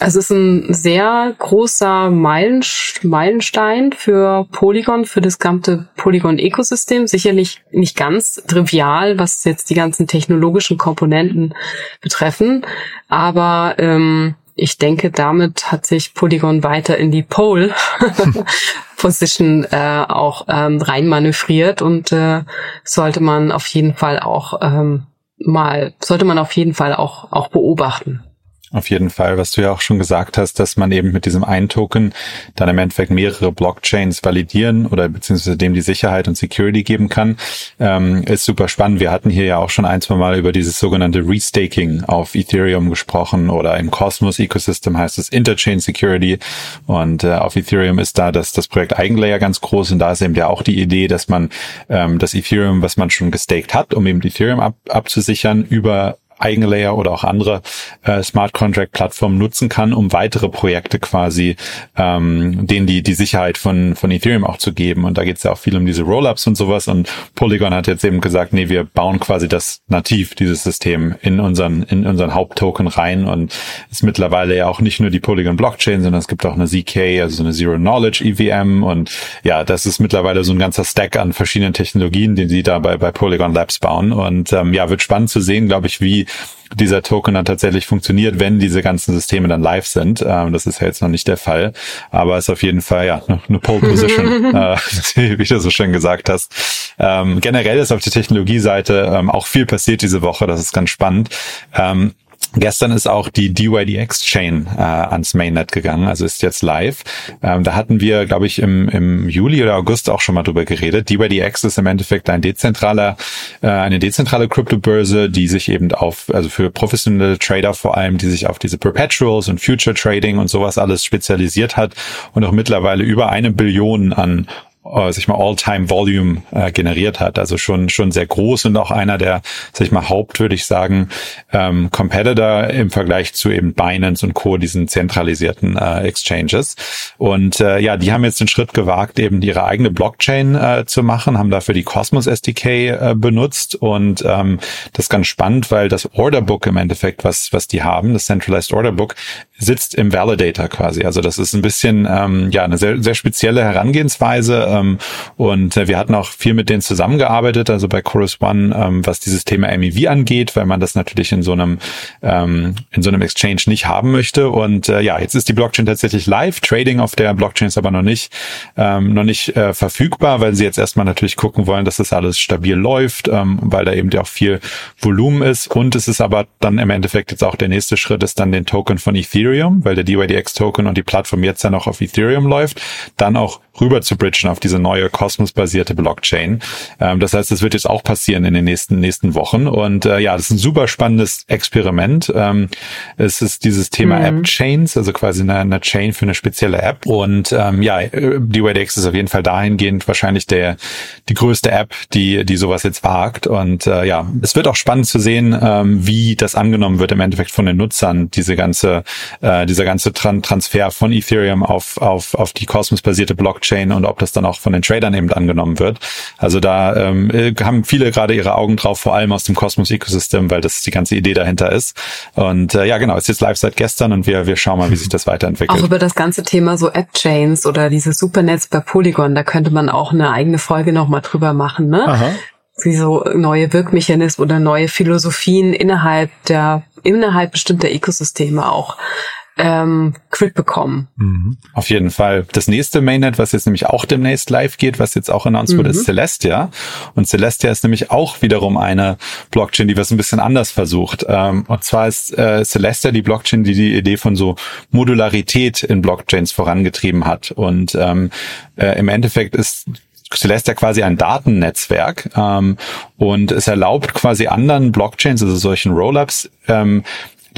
[SPEAKER 6] Es ist ein sehr großer Meilenstein für Polygon, für das gesamte Polygon-Ökosystem. Sicherlich nicht ganz trivial, was jetzt die ganzen technologischen Komponenten betreffen, aber ähm, ich denke, damit hat sich Polygon weiter in die Pole Position äh, auch ähm, reinmanövriert und äh, sollte man auf jeden Fall auch ähm, mal, sollte man auf jeden Fall auch, auch beobachten.
[SPEAKER 5] Auf jeden Fall, was du ja auch schon gesagt hast, dass man eben mit diesem einen Token dann im Endeffekt mehrere Blockchains validieren oder beziehungsweise dem die Sicherheit und Security geben kann, ähm, ist super spannend. Wir hatten hier ja auch schon ein, zwei Mal über dieses sogenannte Restaking auf Ethereum gesprochen oder im Cosmos Ecosystem heißt es Interchain Security. Und äh, auf Ethereum ist da das, das Projekt Eigenlayer ganz groß und da ist eben ja auch die Idee, dass man ähm, das Ethereum, was man schon gestaked hat, um eben Ethereum ab, abzusichern, über Eigenlayer oder auch andere äh, Smart Contract Plattformen nutzen kann, um weitere Projekte quasi ähm, denen die die Sicherheit von von Ethereum auch zu geben. Und da geht es ja auch viel um diese Rollups und sowas. Und Polygon hat jetzt eben gesagt, nee, wir bauen quasi das nativ dieses System in unseren in unseren Haupttoken rein und ist mittlerweile ja auch nicht nur die Polygon Blockchain, sondern es gibt auch eine ZK, also eine Zero Knowledge EVM und ja, das ist mittlerweile so ein ganzer Stack an verschiedenen Technologien, den sie da bei, bei Polygon Labs bauen. Und ähm, ja, wird spannend zu sehen, glaube ich, wie dieser Token dann tatsächlich funktioniert, wenn diese ganzen Systeme dann live sind. Ähm, das ist ja jetzt noch nicht der Fall, aber ist auf jeden Fall ja eine Pole Position, äh, wie du so schön gesagt hast. Ähm, generell ist auf der Technologieseite ähm, auch viel passiert diese Woche. Das ist ganz spannend. Ähm, Gestern ist auch die DYDX Chain äh, ans Mainnet gegangen, also ist jetzt live. Ähm, da hatten wir, glaube ich, im, im Juli oder August auch schon mal drüber geredet. DYDX ist im Endeffekt ein dezentraler, äh, eine dezentrale Kryptobörse, die sich eben auf, also für professionelle Trader vor allem, die sich auf diese Perpetuals und Future Trading und sowas alles spezialisiert hat und auch mittlerweile über eine Billion an äh, sag mal, All-Time-Volume äh, generiert hat. Also schon, schon sehr groß und auch einer der, sag ich mal, Haupt, würde ich sagen, ähm, Competitor im Vergleich zu eben Binance und Co., diesen zentralisierten äh, Exchanges. Und äh, ja, die haben jetzt den Schritt gewagt, eben ihre eigene Blockchain äh, zu machen, haben dafür die Cosmos SDK äh, benutzt und ähm, das ist ganz spannend, weil das Orderbook im Endeffekt, was, was die haben, das Centralized Orderbook, sitzt im Validator quasi. Also das ist ein bisschen ähm, ja eine sehr, sehr spezielle Herangehensweise ähm, und äh, wir hatten auch viel mit denen zusammengearbeitet, also bei Chorus One, ähm, was dieses Thema MEV angeht, weil man das natürlich in so einem ähm, in so einem Exchange nicht haben möchte. Und äh, ja, jetzt ist die Blockchain tatsächlich live. Trading auf der Blockchain ist aber noch nicht ähm, noch nicht äh, verfügbar, weil sie jetzt erstmal natürlich gucken wollen, dass das alles stabil läuft, ähm, weil da eben auch viel Volumen ist. Und es ist aber dann im Endeffekt jetzt auch der nächste Schritt, ist dann den Token von Ethereum, weil der DYDX-Token und die Plattform jetzt ja noch auf Ethereum läuft, dann auch rüber zu bridgen auf diese neue Cosmos-basierte Blockchain. Ähm, das heißt, das wird jetzt auch passieren in den nächsten nächsten Wochen. Und äh, ja, das ist ein super spannendes Experiment. Ähm, es ist dieses Thema mhm. App-Chains, also quasi eine, eine, Chain für eine spezielle App. Und ähm, ja, DYDX ist auf jeden Fall dahingehend wahrscheinlich der die größte App, die die sowas jetzt wagt. Und äh, ja, es wird auch spannend zu sehen, ähm, wie das angenommen wird im Endeffekt von den Nutzern, diese ganze äh, dieser ganze Tran Transfer von Ethereum auf auf auf die Cosmos-basierte Blockchain Blockchain und ob das dann auch von den Tradern eben angenommen wird. Also da ähm, äh, haben viele gerade ihre Augen drauf, vor allem aus dem Cosmos Ecosystem, weil das die ganze Idee dahinter ist. Und äh, ja, genau, ist jetzt live seit gestern und wir, wir schauen mal, wie sich das weiterentwickelt.
[SPEAKER 6] Auch über das ganze Thema so App-Chains oder dieses Supernetz bei Polygon, da könnte man auch eine eigene Folge nochmal drüber machen, ne? Aha wie so neue Wirkmechanismen oder neue Philosophien innerhalb der innerhalb bestimmter Ökosysteme auch ähm, Quid bekommen.
[SPEAKER 5] Mhm. Auf jeden Fall. Das nächste Mainnet, was jetzt nämlich auch demnächst live geht, was jetzt auch announced mhm. wurde, ist. Celestia. Und Celestia ist nämlich auch wiederum eine Blockchain, die was ein bisschen anders versucht. Ähm, und zwar ist äh, Celestia die Blockchain, die die Idee von so Modularität in Blockchains vorangetrieben hat. Und ähm, äh, im Endeffekt ist Celestia quasi ein Datennetzwerk ähm, und es erlaubt quasi anderen Blockchains, also solchen Rollups, ähm,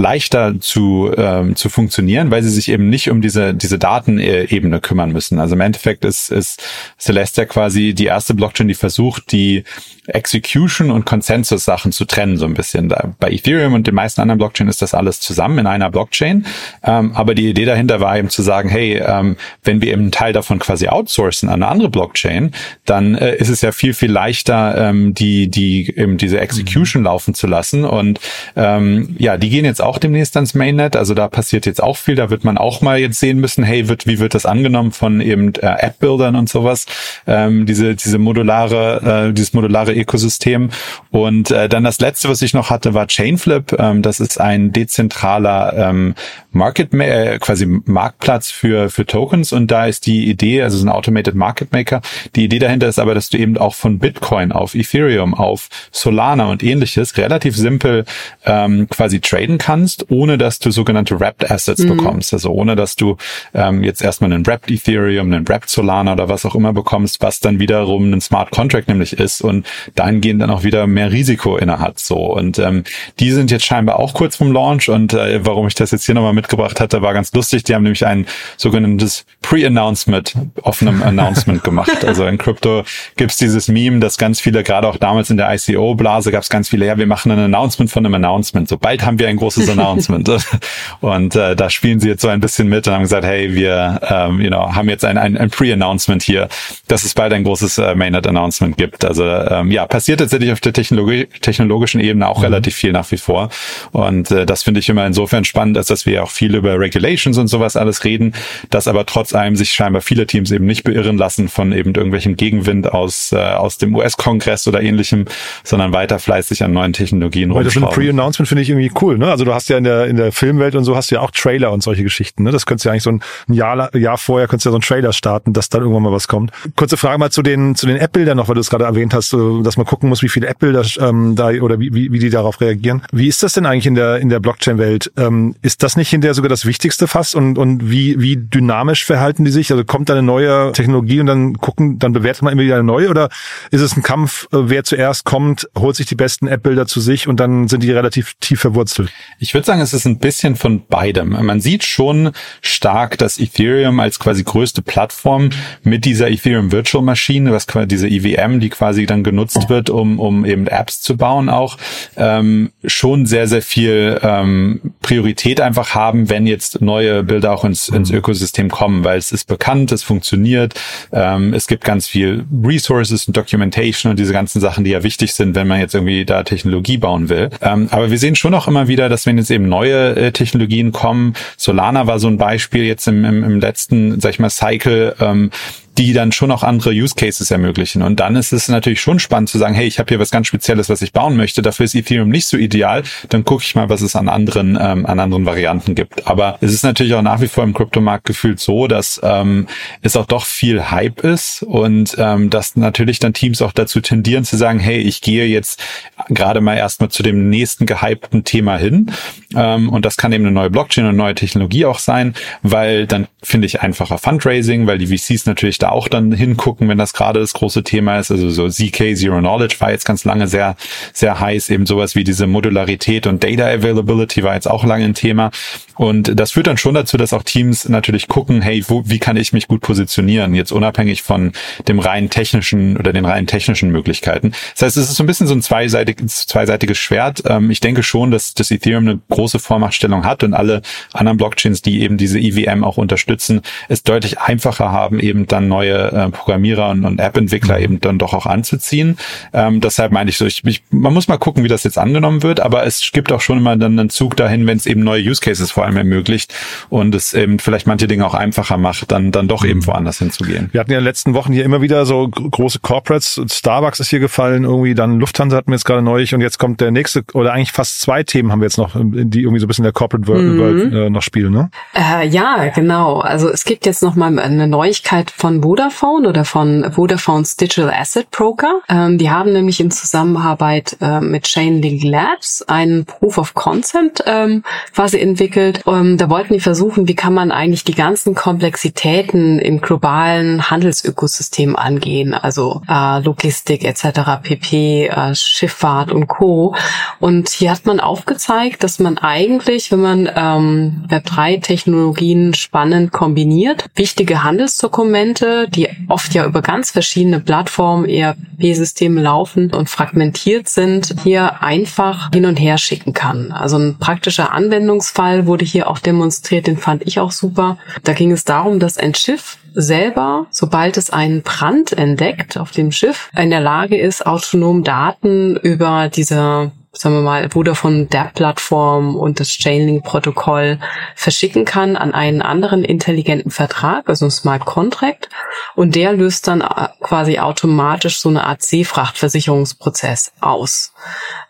[SPEAKER 5] leichter zu, ähm, zu funktionieren, weil sie sich eben nicht um diese, diese Datenebene kümmern müssen. Also im Endeffekt ist, ist Celestia quasi die erste Blockchain, die versucht, die Execution und Consensus Sachen zu trennen, so ein bisschen. Bei Ethereum und den meisten anderen Blockchain ist das alles zusammen in einer Blockchain. Ähm, aber die Idee dahinter war eben zu sagen, hey, ähm, wenn wir eben einen Teil davon quasi outsourcen an eine andere Blockchain, dann äh, ist es ja viel, viel leichter, ähm, die, die, eben diese Execution mhm. laufen zu lassen. Und ähm, ja, die gehen jetzt auch demnächst ans Mainnet. Also da passiert jetzt auch viel. Da wird man auch mal jetzt sehen müssen, hey, wird, wie wird das angenommen von eben äh, App-Buildern und sowas. Ähm, diese, diese modulare, äh, dieses modulare Ökosystem. Und äh, dann das letzte, was ich noch hatte, war Chainflip. Ähm, das ist ein dezentraler ähm, Market, äh, quasi Marktplatz für, für Tokens. Und da ist die Idee, also so ein Automated Market Maker, die Idee dahinter ist aber, dass du eben auch von Bitcoin auf Ethereum, auf Solana und ähnliches relativ simpel ähm, quasi traden kannst, ohne dass du sogenannte Wrapped Assets mhm. bekommst. Also ohne dass du ähm, jetzt erstmal einen Wrapped Ethereum, einen Wrapped Solana oder was auch immer bekommst, was dann wiederum ein Smart Contract nämlich ist und dahingehend dann auch wieder mehr Risiko innehat. So und ähm, die sind jetzt scheinbar auch kurz vom Launch und äh, warum ich das jetzt hier nochmal mitgebracht hatte, war ganz lustig. Die haben nämlich ein sogenanntes Pre-Announcement auf einem Announcement gemacht. Also in Crypto gibt's dieses Meme, dass ganz viele, gerade auch damals in der ICO-Blase, gab's ganz viele, ja, wir machen ein Announcement von einem Announcement. Sobald haben wir ein großes Announcement. und äh, da spielen sie jetzt so ein bisschen mit und haben gesagt, hey, wir ähm, you know, haben jetzt ein, ein, ein Pre-Announcement hier, dass es bald ein großes äh, Mainnet-Announcement gibt. Also ähm, ja, passiert tatsächlich auf der Technologie, technologischen Ebene auch mhm. relativ viel nach wie vor. Und äh, das finde ich immer insofern spannend, als dass wir auch viel über Regulations und sowas alles reden, dass aber trotz allem sich scheinbar viele Teams eben nicht beirren lassen von eben irgendwelchem Gegenwind aus, äh, aus dem US-Kongress oder ähnlichem, sondern weiter fleißig an neuen Technologien
[SPEAKER 4] Weil das ein Pre-Announcement finde ich irgendwie cool, ne? Also du hast ja in der, in der Filmwelt und so hast du ja auch Trailer und solche Geschichten, ne? Das könntest du ja eigentlich so ein Jahr, Jahr vorher könntest du ja so ein Trailer starten, dass dann irgendwann mal was kommt. Kurze Frage mal zu den, zu den App-Bildern noch, weil du es gerade erwähnt hast, dass man gucken muss, wie viele App-Bilder ähm, da oder wie, wie, wie die darauf reagieren. Wie ist das denn eigentlich in der, in der Blockchain-Welt? Ähm, ist das nicht hinterher sogar das Wichtigste fast und, und wie, wie dynamisch verhalten die sich? Also kommt da eine neue Technologie und dann gucken, dann bewertet man immer wieder eine neue oder ist es ein Kampf, äh, wer zuerst kommt, holt sich die besten App-Bilder zu sich und dann sind die relativ tief verwurzelt?
[SPEAKER 5] Ich würde sagen, es ist ein bisschen von beidem. Man sieht schon stark, dass Ethereum als quasi größte Plattform mit dieser Ethereum Virtual Maschine, was quasi diese EVM, die quasi dann genutzt wird, um, um eben Apps zu bauen, auch ähm, schon sehr, sehr viel ähm, Priorität einfach haben, wenn jetzt neue Bilder auch ins, ins Ökosystem kommen, weil es ist bekannt, es funktioniert, ähm, es gibt ganz viel Resources und Documentation und diese ganzen Sachen, die ja wichtig sind, wenn man jetzt irgendwie da Technologie bauen will. Ähm, aber wir sehen schon auch immer wieder, dass wenn jetzt eben neue äh, Technologien kommen, Solana war so ein Beispiel jetzt im, im, im letzten, sag ich mal, Cycle, ähm, die dann schon auch andere Use Cases ermöglichen. Und dann ist es natürlich schon spannend zu sagen, hey, ich habe hier was ganz Spezielles, was ich bauen möchte. Dafür ist Ethereum nicht so ideal. Dann gucke ich mal, was es an anderen ähm, an anderen Varianten gibt. Aber es ist natürlich auch nach wie vor im Kryptomarkt gefühlt so, dass ähm, es auch doch viel Hype ist und ähm, dass natürlich dann Teams auch dazu tendieren zu sagen, hey, ich gehe jetzt gerade mal erstmal zu dem nächsten gehypten Thema hin. Ähm, und das kann eben eine neue Blockchain, eine neue Technologie auch sein, weil dann finde ich einfacher Fundraising, weil die VCs natürlich da auch dann hingucken, wenn das gerade das große Thema ist. Also so ZK Zero Knowledge war jetzt ganz lange sehr, sehr heiß. Eben sowas wie diese Modularität und Data Availability war jetzt auch lange ein Thema. Und das führt dann schon dazu, dass auch Teams natürlich gucken, hey, wo, wie kann ich mich gut positionieren? Jetzt unabhängig von dem rein technischen oder den rein technischen Möglichkeiten. Das heißt, es ist so ein bisschen so ein zweiseitiges, zweiseitiges Schwert. Ähm, ich denke schon, dass das Ethereum eine große Vormachtstellung hat und alle anderen Blockchains, die eben diese EVM auch unterstützen, es deutlich einfacher haben, eben dann neue äh, Programmierer und, und App-Entwickler mhm. eben dann doch auch anzuziehen. Ähm, deshalb meine ich so, ich, ich, man muss mal gucken, wie das jetzt angenommen wird, aber es gibt auch schon immer dann einen Zug dahin, wenn es eben neue Use Cases vor allem ermöglicht und es eben vielleicht manche Dinge auch einfacher macht, dann, dann doch eben mhm. woanders hinzugehen.
[SPEAKER 4] Wir hatten ja in den letzten Wochen hier immer wieder so große Corporates, Starbucks ist hier gefallen, irgendwie dann Lufthansa hatten wir jetzt gerade neulich und jetzt kommt der nächste, oder eigentlich fast zwei Themen haben wir jetzt noch, die irgendwie so ein bisschen der Corporate World, mhm. World äh, noch spielen, ne?
[SPEAKER 6] Äh, ja, genau. Also es gibt jetzt noch mal eine Neuigkeit von Vodafone oder von Vodafone's Digital Asset Broker. Ähm, die haben nämlich in Zusammenarbeit äh, mit Chainlink Labs einen Proof of Concept ähm, quasi entwickelt. Ähm, da wollten die versuchen, wie kann man eigentlich die ganzen Komplexitäten im globalen Handelsökosystem angehen, also äh, Logistik etc., PP, äh, Schifffahrt und Co. Und hier hat man aufgezeigt, dass man eigentlich, wenn man ähm, Web3-Technologien spannend kombiniert, wichtige Handelsdokumente, die oft ja über ganz verschiedene Plattformen, ERP-Systeme laufen und fragmentiert sind, hier einfach hin und her schicken kann. Also ein praktischer Anwendungsfall wurde hier auch demonstriert, den fand ich auch super. Da ging es darum, dass ein Schiff selber, sobald es einen Brand entdeckt auf dem Schiff, in der Lage ist, autonom Daten über diese sagen wir mal, Vodafone der Plattform und das Chainlink-Protokoll verschicken kann an einen anderen intelligenten Vertrag, also ein Smart Contract. Und der löst dann äh, quasi automatisch so eine Art Seefrachtversicherungsprozess aus.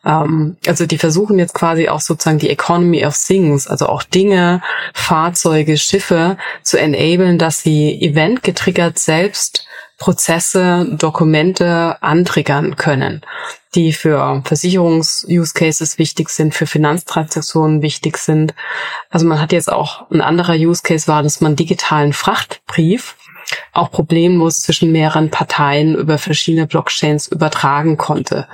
[SPEAKER 6] Ähm, also die versuchen jetzt quasi auch sozusagen die Economy of Things, also auch Dinge, Fahrzeuge, Schiffe zu enablen, dass sie eventgetriggert selbst Prozesse, Dokumente antriggern können, die für Versicherungs-Use-Cases wichtig sind, für Finanztransaktionen wichtig sind. Also man hat jetzt auch ein anderer Use-Case war, dass man digitalen Frachtbrief auch problemlos zwischen mehreren Parteien über verschiedene Blockchains übertragen konnte.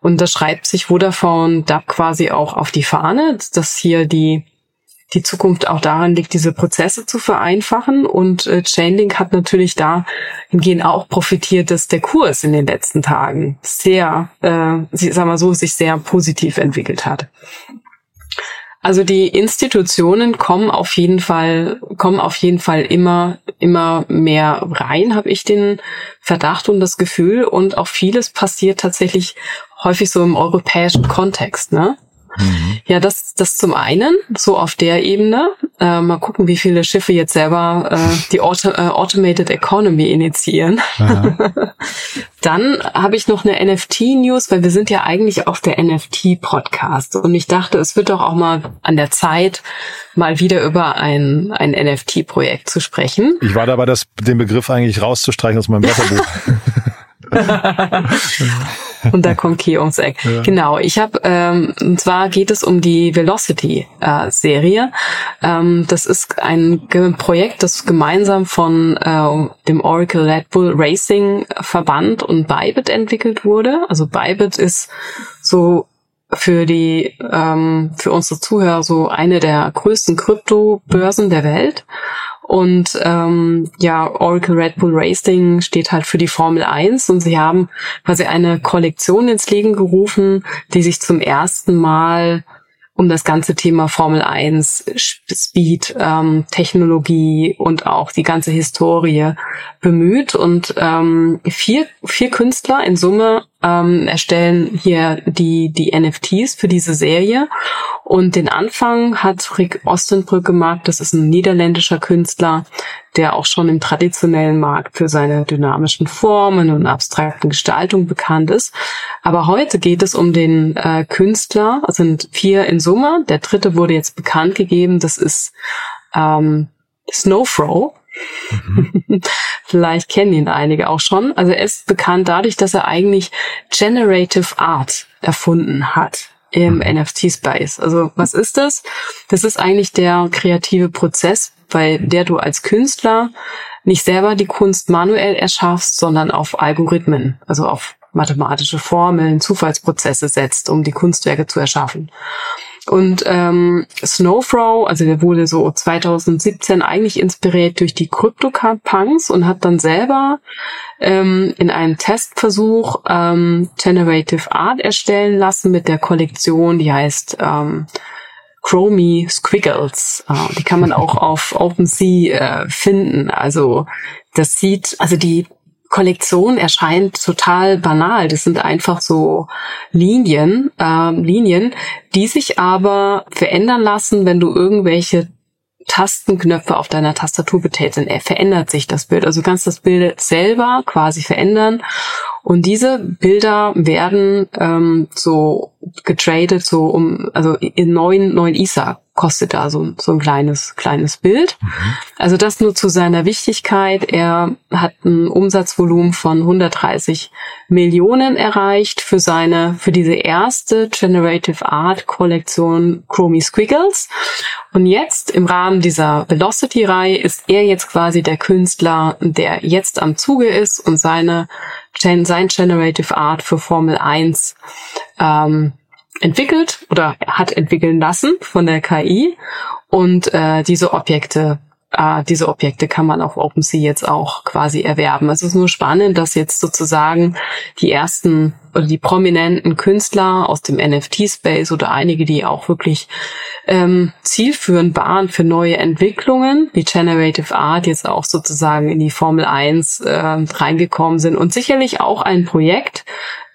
[SPEAKER 6] Und da schreibt sich Vodafone da quasi auch auf die Fahne, dass hier die die Zukunft auch daran liegt, diese Prozesse zu vereinfachen. Und äh, Chainlink hat natürlich da hingehend auch profitiert, dass der Kurs in den letzten Tagen sehr, äh, sag mal so, sich sehr positiv entwickelt hat. Also die Institutionen kommen auf jeden Fall, kommen auf jeden Fall immer, immer mehr rein, habe ich den Verdacht und das Gefühl. Und auch vieles passiert tatsächlich häufig so im europäischen Kontext, ne? Mhm. Ja, das, das zum einen, so auf der Ebene. Äh, mal gucken, wie viele Schiffe jetzt selber äh, die Auto, äh, Automated Economy initiieren. Dann habe ich noch eine NFT-News, weil wir sind ja eigentlich auch der NFT-Podcast. Und ich dachte, es wird doch auch mal an der Zeit, mal wieder über ein, ein NFT-Projekt zu sprechen.
[SPEAKER 4] Ich war dabei, das, den Begriff eigentlich rauszustreichen aus meinem Wörterbuch.
[SPEAKER 6] und da kommt Key ums Eck. Ja. Genau, ich habe, ähm, und zwar geht es um die Velocity-Serie. Äh, ähm, das ist ein Projekt, das gemeinsam von äh, dem Oracle Red Bull Racing Verband und Bybit entwickelt wurde. Also Bybit ist so für die ähm, für unsere Zuhörer so eine der größten Kryptobörsen der Welt und ähm, ja, Oracle Red Bull Racing steht halt für die Formel 1 und sie haben quasi eine Kollektion ins Leben gerufen, die sich zum ersten Mal um das ganze Thema Formel 1, Speed, ähm, Technologie und auch die ganze Historie bemüht. Und ähm, vier, vier Künstler in Summe ähm, erstellen hier die, die NFTs für diese Serie. Und den Anfang hat Rick Ostenbrück gemacht. Das ist ein niederländischer Künstler, der auch schon im traditionellen Markt für seine dynamischen Formen und abstrakten Gestaltung bekannt ist. Aber heute geht es um den äh, Künstler. Es sind vier in Summe. Der dritte wurde jetzt bekannt gegeben. Das ist ähm, Snowfro. Mhm. Vielleicht kennen ihn einige auch schon. Also er ist bekannt dadurch, dass er eigentlich Generative Art erfunden hat im mhm. NFT-Space. Also was ist das? Das ist eigentlich der kreative Prozess, bei der du als Künstler nicht selber die Kunst manuell erschaffst, sondern auf Algorithmen, also auf mathematische Formeln, Zufallsprozesse setzt, um die Kunstwerke zu erschaffen. Und ähm, Snowfrow, also der wurde so 2017 eigentlich inspiriert durch die CryptoCard-Punks und hat dann selber ähm, in einem Testversuch ähm, Generative Art erstellen lassen mit der Kollektion, die heißt ähm, Chromie Squiggles. Äh, die kann man auch auf OpenSea äh, finden. Also das sieht, also die Kollektion erscheint total banal. Das sind einfach so Linien, äh, Linien, die sich aber verändern lassen, wenn du irgendwelche Tastenknöpfe auf deiner Tastatur betätigst. Verändert sich das Bild. Also du kannst das Bild selber quasi verändern Und diese Bilder werden ähm, so getradet, so um, also in neun, neun ISA kostet da so, so ein kleines, kleines Bild. Mhm. Also das nur zu seiner Wichtigkeit. Er hat ein Umsatzvolumen von 130 Millionen erreicht für seine, für diese erste Generative Art Kollektion Chromie Squiggles. Und jetzt im Rahmen dieser Velocity-Reihe ist er jetzt quasi der Künstler, der jetzt am Zuge ist und seine, sein Generative Art für Formel 1 ähm, entwickelt oder hat entwickeln lassen von der KI und äh, diese Objekte äh, diese Objekte kann man auf OpenSea jetzt auch quasi erwerben. Es ist nur spannend, dass jetzt sozusagen die ersten oder die prominenten Künstler aus dem NFT-Space oder einige, die auch wirklich ähm, zielführend waren für neue Entwicklungen, wie Generative Art, jetzt auch sozusagen in die Formel 1 äh, reingekommen sind und sicherlich auch ein Projekt,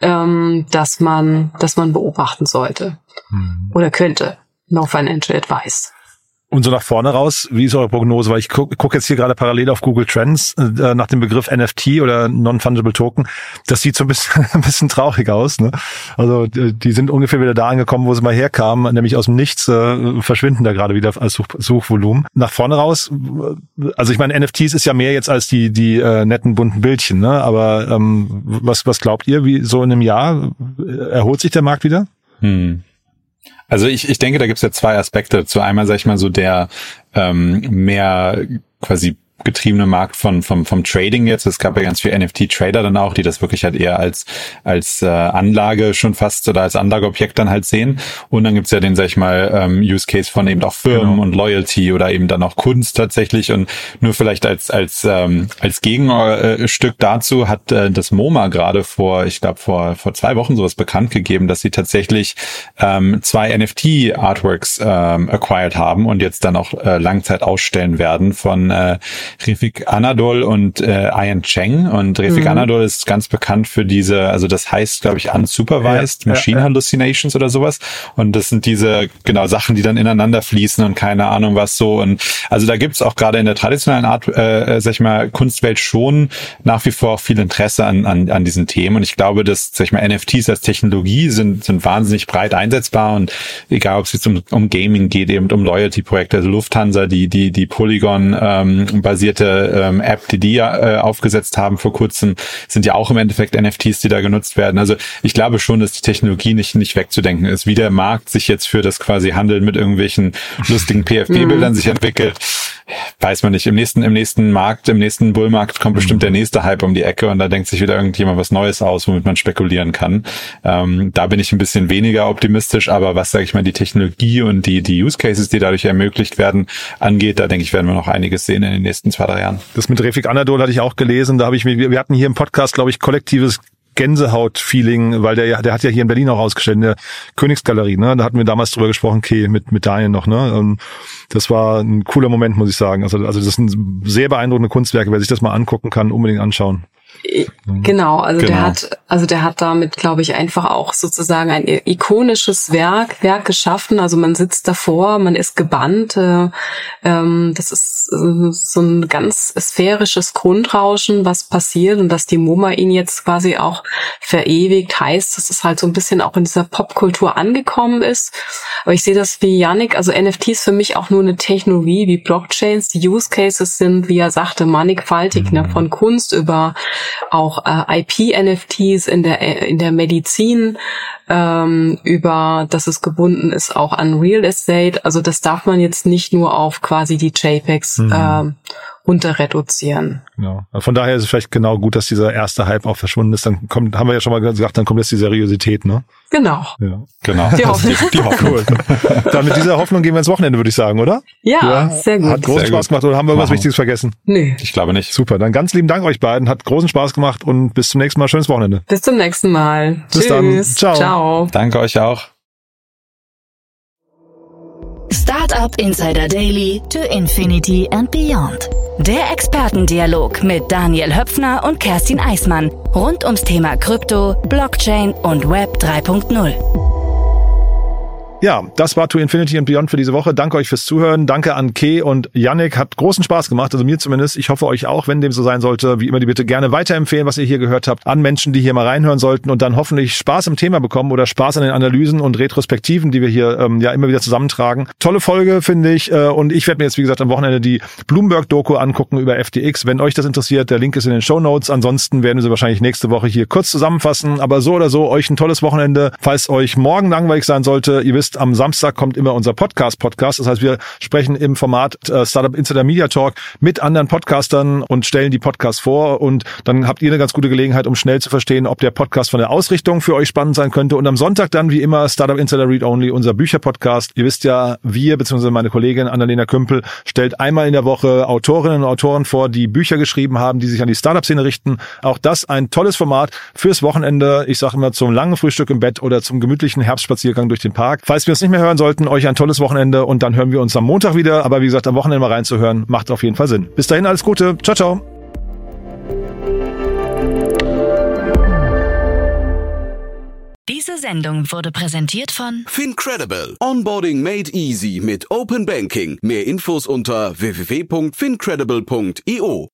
[SPEAKER 6] ähm, das man, das man beobachten sollte mhm. oder könnte. No Financial Advice.
[SPEAKER 4] Und so nach vorne raus, wie ist eure Prognose? Weil ich gucke guck jetzt hier gerade parallel auf Google Trends äh, nach dem Begriff NFT oder Non-Fungible Token. Das sieht so ein bisschen, ein bisschen traurig aus. Ne? Also die sind ungefähr wieder da angekommen, wo sie mal herkamen, nämlich aus dem Nichts äh, verschwinden da gerade wieder als Such Suchvolumen. Nach vorne raus, also ich meine, NFTs ist ja mehr jetzt als die die äh, netten bunten Bildchen. Ne? Aber ähm, was was glaubt ihr, wie so in einem Jahr erholt sich der Markt wieder? Hm.
[SPEAKER 5] Also ich, ich denke, da gibt es ja zwei Aspekte. Zu einmal, sag ich mal, so der ähm, mehr quasi getriebene Markt von vom vom Trading jetzt. Es gab ja ganz viele NFT-Trader dann auch, die das wirklich halt eher als als äh, Anlage schon fast oder als Anlageobjekt dann halt sehen. Und dann gibt's ja den, sag ich mal, ähm, Use Case von eben auch Firmen genau. und Loyalty oder eben dann auch Kunst tatsächlich. Und nur vielleicht als als ähm, als Gegenstück dazu hat äh, das MoMA gerade vor, ich glaube vor vor zwei Wochen sowas bekannt gegeben, dass sie tatsächlich ähm, zwei NFT-Artworks ähm, acquired haben und jetzt dann auch äh, Langzeit ausstellen werden von äh, Refik Anadol und äh, Ian Cheng. Und Refik mhm. Anadol ist ganz bekannt für diese, also das heißt, glaube ich, unsupervised ja, Machine ja, Hallucinations oder sowas. Und das sind diese, genau, Sachen, die dann ineinander fließen und keine Ahnung was so. Und also da gibt's auch gerade in der traditionellen Art, äh, sag ich mal, Kunstwelt schon nach wie vor auch viel Interesse an, an, an diesen Themen. Und ich glaube, dass, sag ich mal, NFTs als Technologie sind, sind wahnsinnig breit einsetzbar und egal, ob es jetzt um, um Gaming geht, eben um Loyalty-Projekte, also Lufthansa, die, die, die Polygon ähm, basierte ähm, App, die die äh, aufgesetzt haben vor kurzem, sind ja auch im Endeffekt NFTs, die da genutzt werden. Also ich glaube schon, dass die Technologie nicht, nicht wegzudenken ist. Wie der Markt sich jetzt für das quasi Handeln mit irgendwelchen lustigen PFP-Bildern sich entwickelt, weiß man nicht. Im nächsten, im nächsten Markt, im nächsten Bullmarkt kommt bestimmt mhm. der nächste Hype um die Ecke und da denkt sich wieder irgendjemand was Neues aus, womit man spekulieren kann. Ähm, da bin ich ein bisschen weniger optimistisch, aber was, sage ich mal, die Technologie und die, die Use Cases, die dadurch ermöglicht werden, angeht, da denke ich, werden wir noch einiges sehen in den nächsten zwei, drei Jahren.
[SPEAKER 4] Das mit Refik Anadol hatte ich auch gelesen. Da habe ich mir, wir hatten hier im Podcast, glaube ich, kollektives Gänsehaut-Feeling, weil der, der hat ja hier in Berlin auch ausgestellt, in der Königsgalerie, ne? Da hatten wir damals drüber gesprochen, okay, mit, mit Daniel noch, ne? Und das war ein cooler Moment, muss ich sagen. Also, also das sind sehr beeindruckende Kunstwerke. Wer sich das mal angucken kann, unbedingt anschauen.
[SPEAKER 6] Mhm. Genau, also genau. der hat, also der hat damit, glaube ich, einfach auch sozusagen ein ikonisches Werk, Werk geschaffen. Also man sitzt davor, man ist gebannt. Äh, ähm, das ist äh, so ein ganz sphärisches Grundrauschen, was passiert und dass die MoMA ihn jetzt quasi auch verewigt, heißt, dass es halt so ein bisschen auch in dieser Popkultur angekommen ist. Aber ich sehe das wie Yannick, also NFTs für mich auch nur eine Technologie wie Blockchains. Die Use Cases sind, wie er sagte, mannigfaltig, ne, mhm. ne, von Kunst über auch äh, IP-NFTs in der, in der Medizin, ähm, über, dass es gebunden ist auch an Real Estate. Also das darf man jetzt nicht nur auf quasi die JPEGs mhm. ähm, runter reduzieren.
[SPEAKER 4] Genau. Von daher ist es vielleicht genau gut, dass dieser erste Hype auch verschwunden ist. Dann kommt, haben wir ja schon mal gesagt, dann kommt jetzt die Seriosität, ne?
[SPEAKER 6] Genau.
[SPEAKER 4] Ja. Genau. Die Hoffnung. Die, die Hoffnung. Cool. Dann mit dieser Hoffnung gehen wir ins Wochenende, würde ich sagen, oder?
[SPEAKER 6] Ja, ja. sehr gut.
[SPEAKER 4] Hat großen
[SPEAKER 6] sehr
[SPEAKER 4] Spaß gut. gemacht oder haben wir irgendwas Wichtiges vergessen?
[SPEAKER 6] Nee.
[SPEAKER 5] Ich glaube nicht.
[SPEAKER 4] Super. Dann ganz lieben Dank euch beiden. Hat großen Spaß gemacht und bis zum nächsten Mal. Schönes Wochenende.
[SPEAKER 6] Bis zum nächsten Mal.
[SPEAKER 4] Bis
[SPEAKER 6] Tschüss.
[SPEAKER 4] dann. Ciao.
[SPEAKER 6] Ciao.
[SPEAKER 5] Danke euch auch.
[SPEAKER 1] Startup Insider Daily to Infinity and Beyond. Der Expertendialog mit Daniel Höpfner und Kerstin Eismann rund ums Thema Krypto, Blockchain und Web 3.0.
[SPEAKER 4] Ja, das war To Infinity and Beyond für diese Woche. Danke euch fürs Zuhören. Danke an Kay und Yannick. Hat großen Spaß gemacht, also mir zumindest. Ich hoffe euch auch, wenn dem so sein sollte. Wie immer, die bitte gerne weiterempfehlen, was ihr hier gehört habt, an Menschen, die hier mal reinhören sollten und dann hoffentlich Spaß im Thema bekommen oder Spaß an den Analysen und Retrospektiven, die wir hier ähm, ja immer wieder zusammentragen. Tolle Folge, finde ich. Äh, und ich werde mir jetzt, wie gesagt, am Wochenende die Bloomberg-Doku angucken über FTX. Wenn euch das interessiert, der Link ist in den Show Notes. Ansonsten werden wir sie wahrscheinlich nächste Woche hier kurz zusammenfassen. Aber so oder so, euch ein tolles Wochenende. Falls euch morgen langweilig sein sollte, ihr wisst, am Samstag kommt immer unser Podcast-Podcast. Das heißt, wir sprechen im Format äh, Startup Insider Media Talk mit anderen Podcastern und stellen die Podcasts vor. Und dann habt ihr eine ganz gute Gelegenheit, um schnell zu verstehen, ob der Podcast von der Ausrichtung für euch spannend sein könnte. Und am Sonntag dann, wie immer, Startup Insider Read Only, unser Bücher-Podcast. Ihr wisst ja, wir bzw. meine Kollegin Annalena Kümpel stellt einmal in der Woche Autorinnen und Autoren vor, die Bücher geschrieben haben, die sich an die Startup-Szene richten. Auch das ein tolles Format fürs Wochenende. Ich sage immer zum langen Frühstück im Bett oder zum gemütlichen Herbstspaziergang durch den Park. Falls wir uns nicht mehr hören sollten, euch ein tolles Wochenende und dann hören wir uns am Montag wieder. Aber wie gesagt, am Wochenende mal reinzuhören, macht auf jeden Fall Sinn. Bis dahin alles Gute. Ciao, ciao.
[SPEAKER 1] Diese Sendung wurde präsentiert von
[SPEAKER 2] Fincredible. Onboarding made easy mit Open Banking. Mehr Infos unter www.fincredible.io.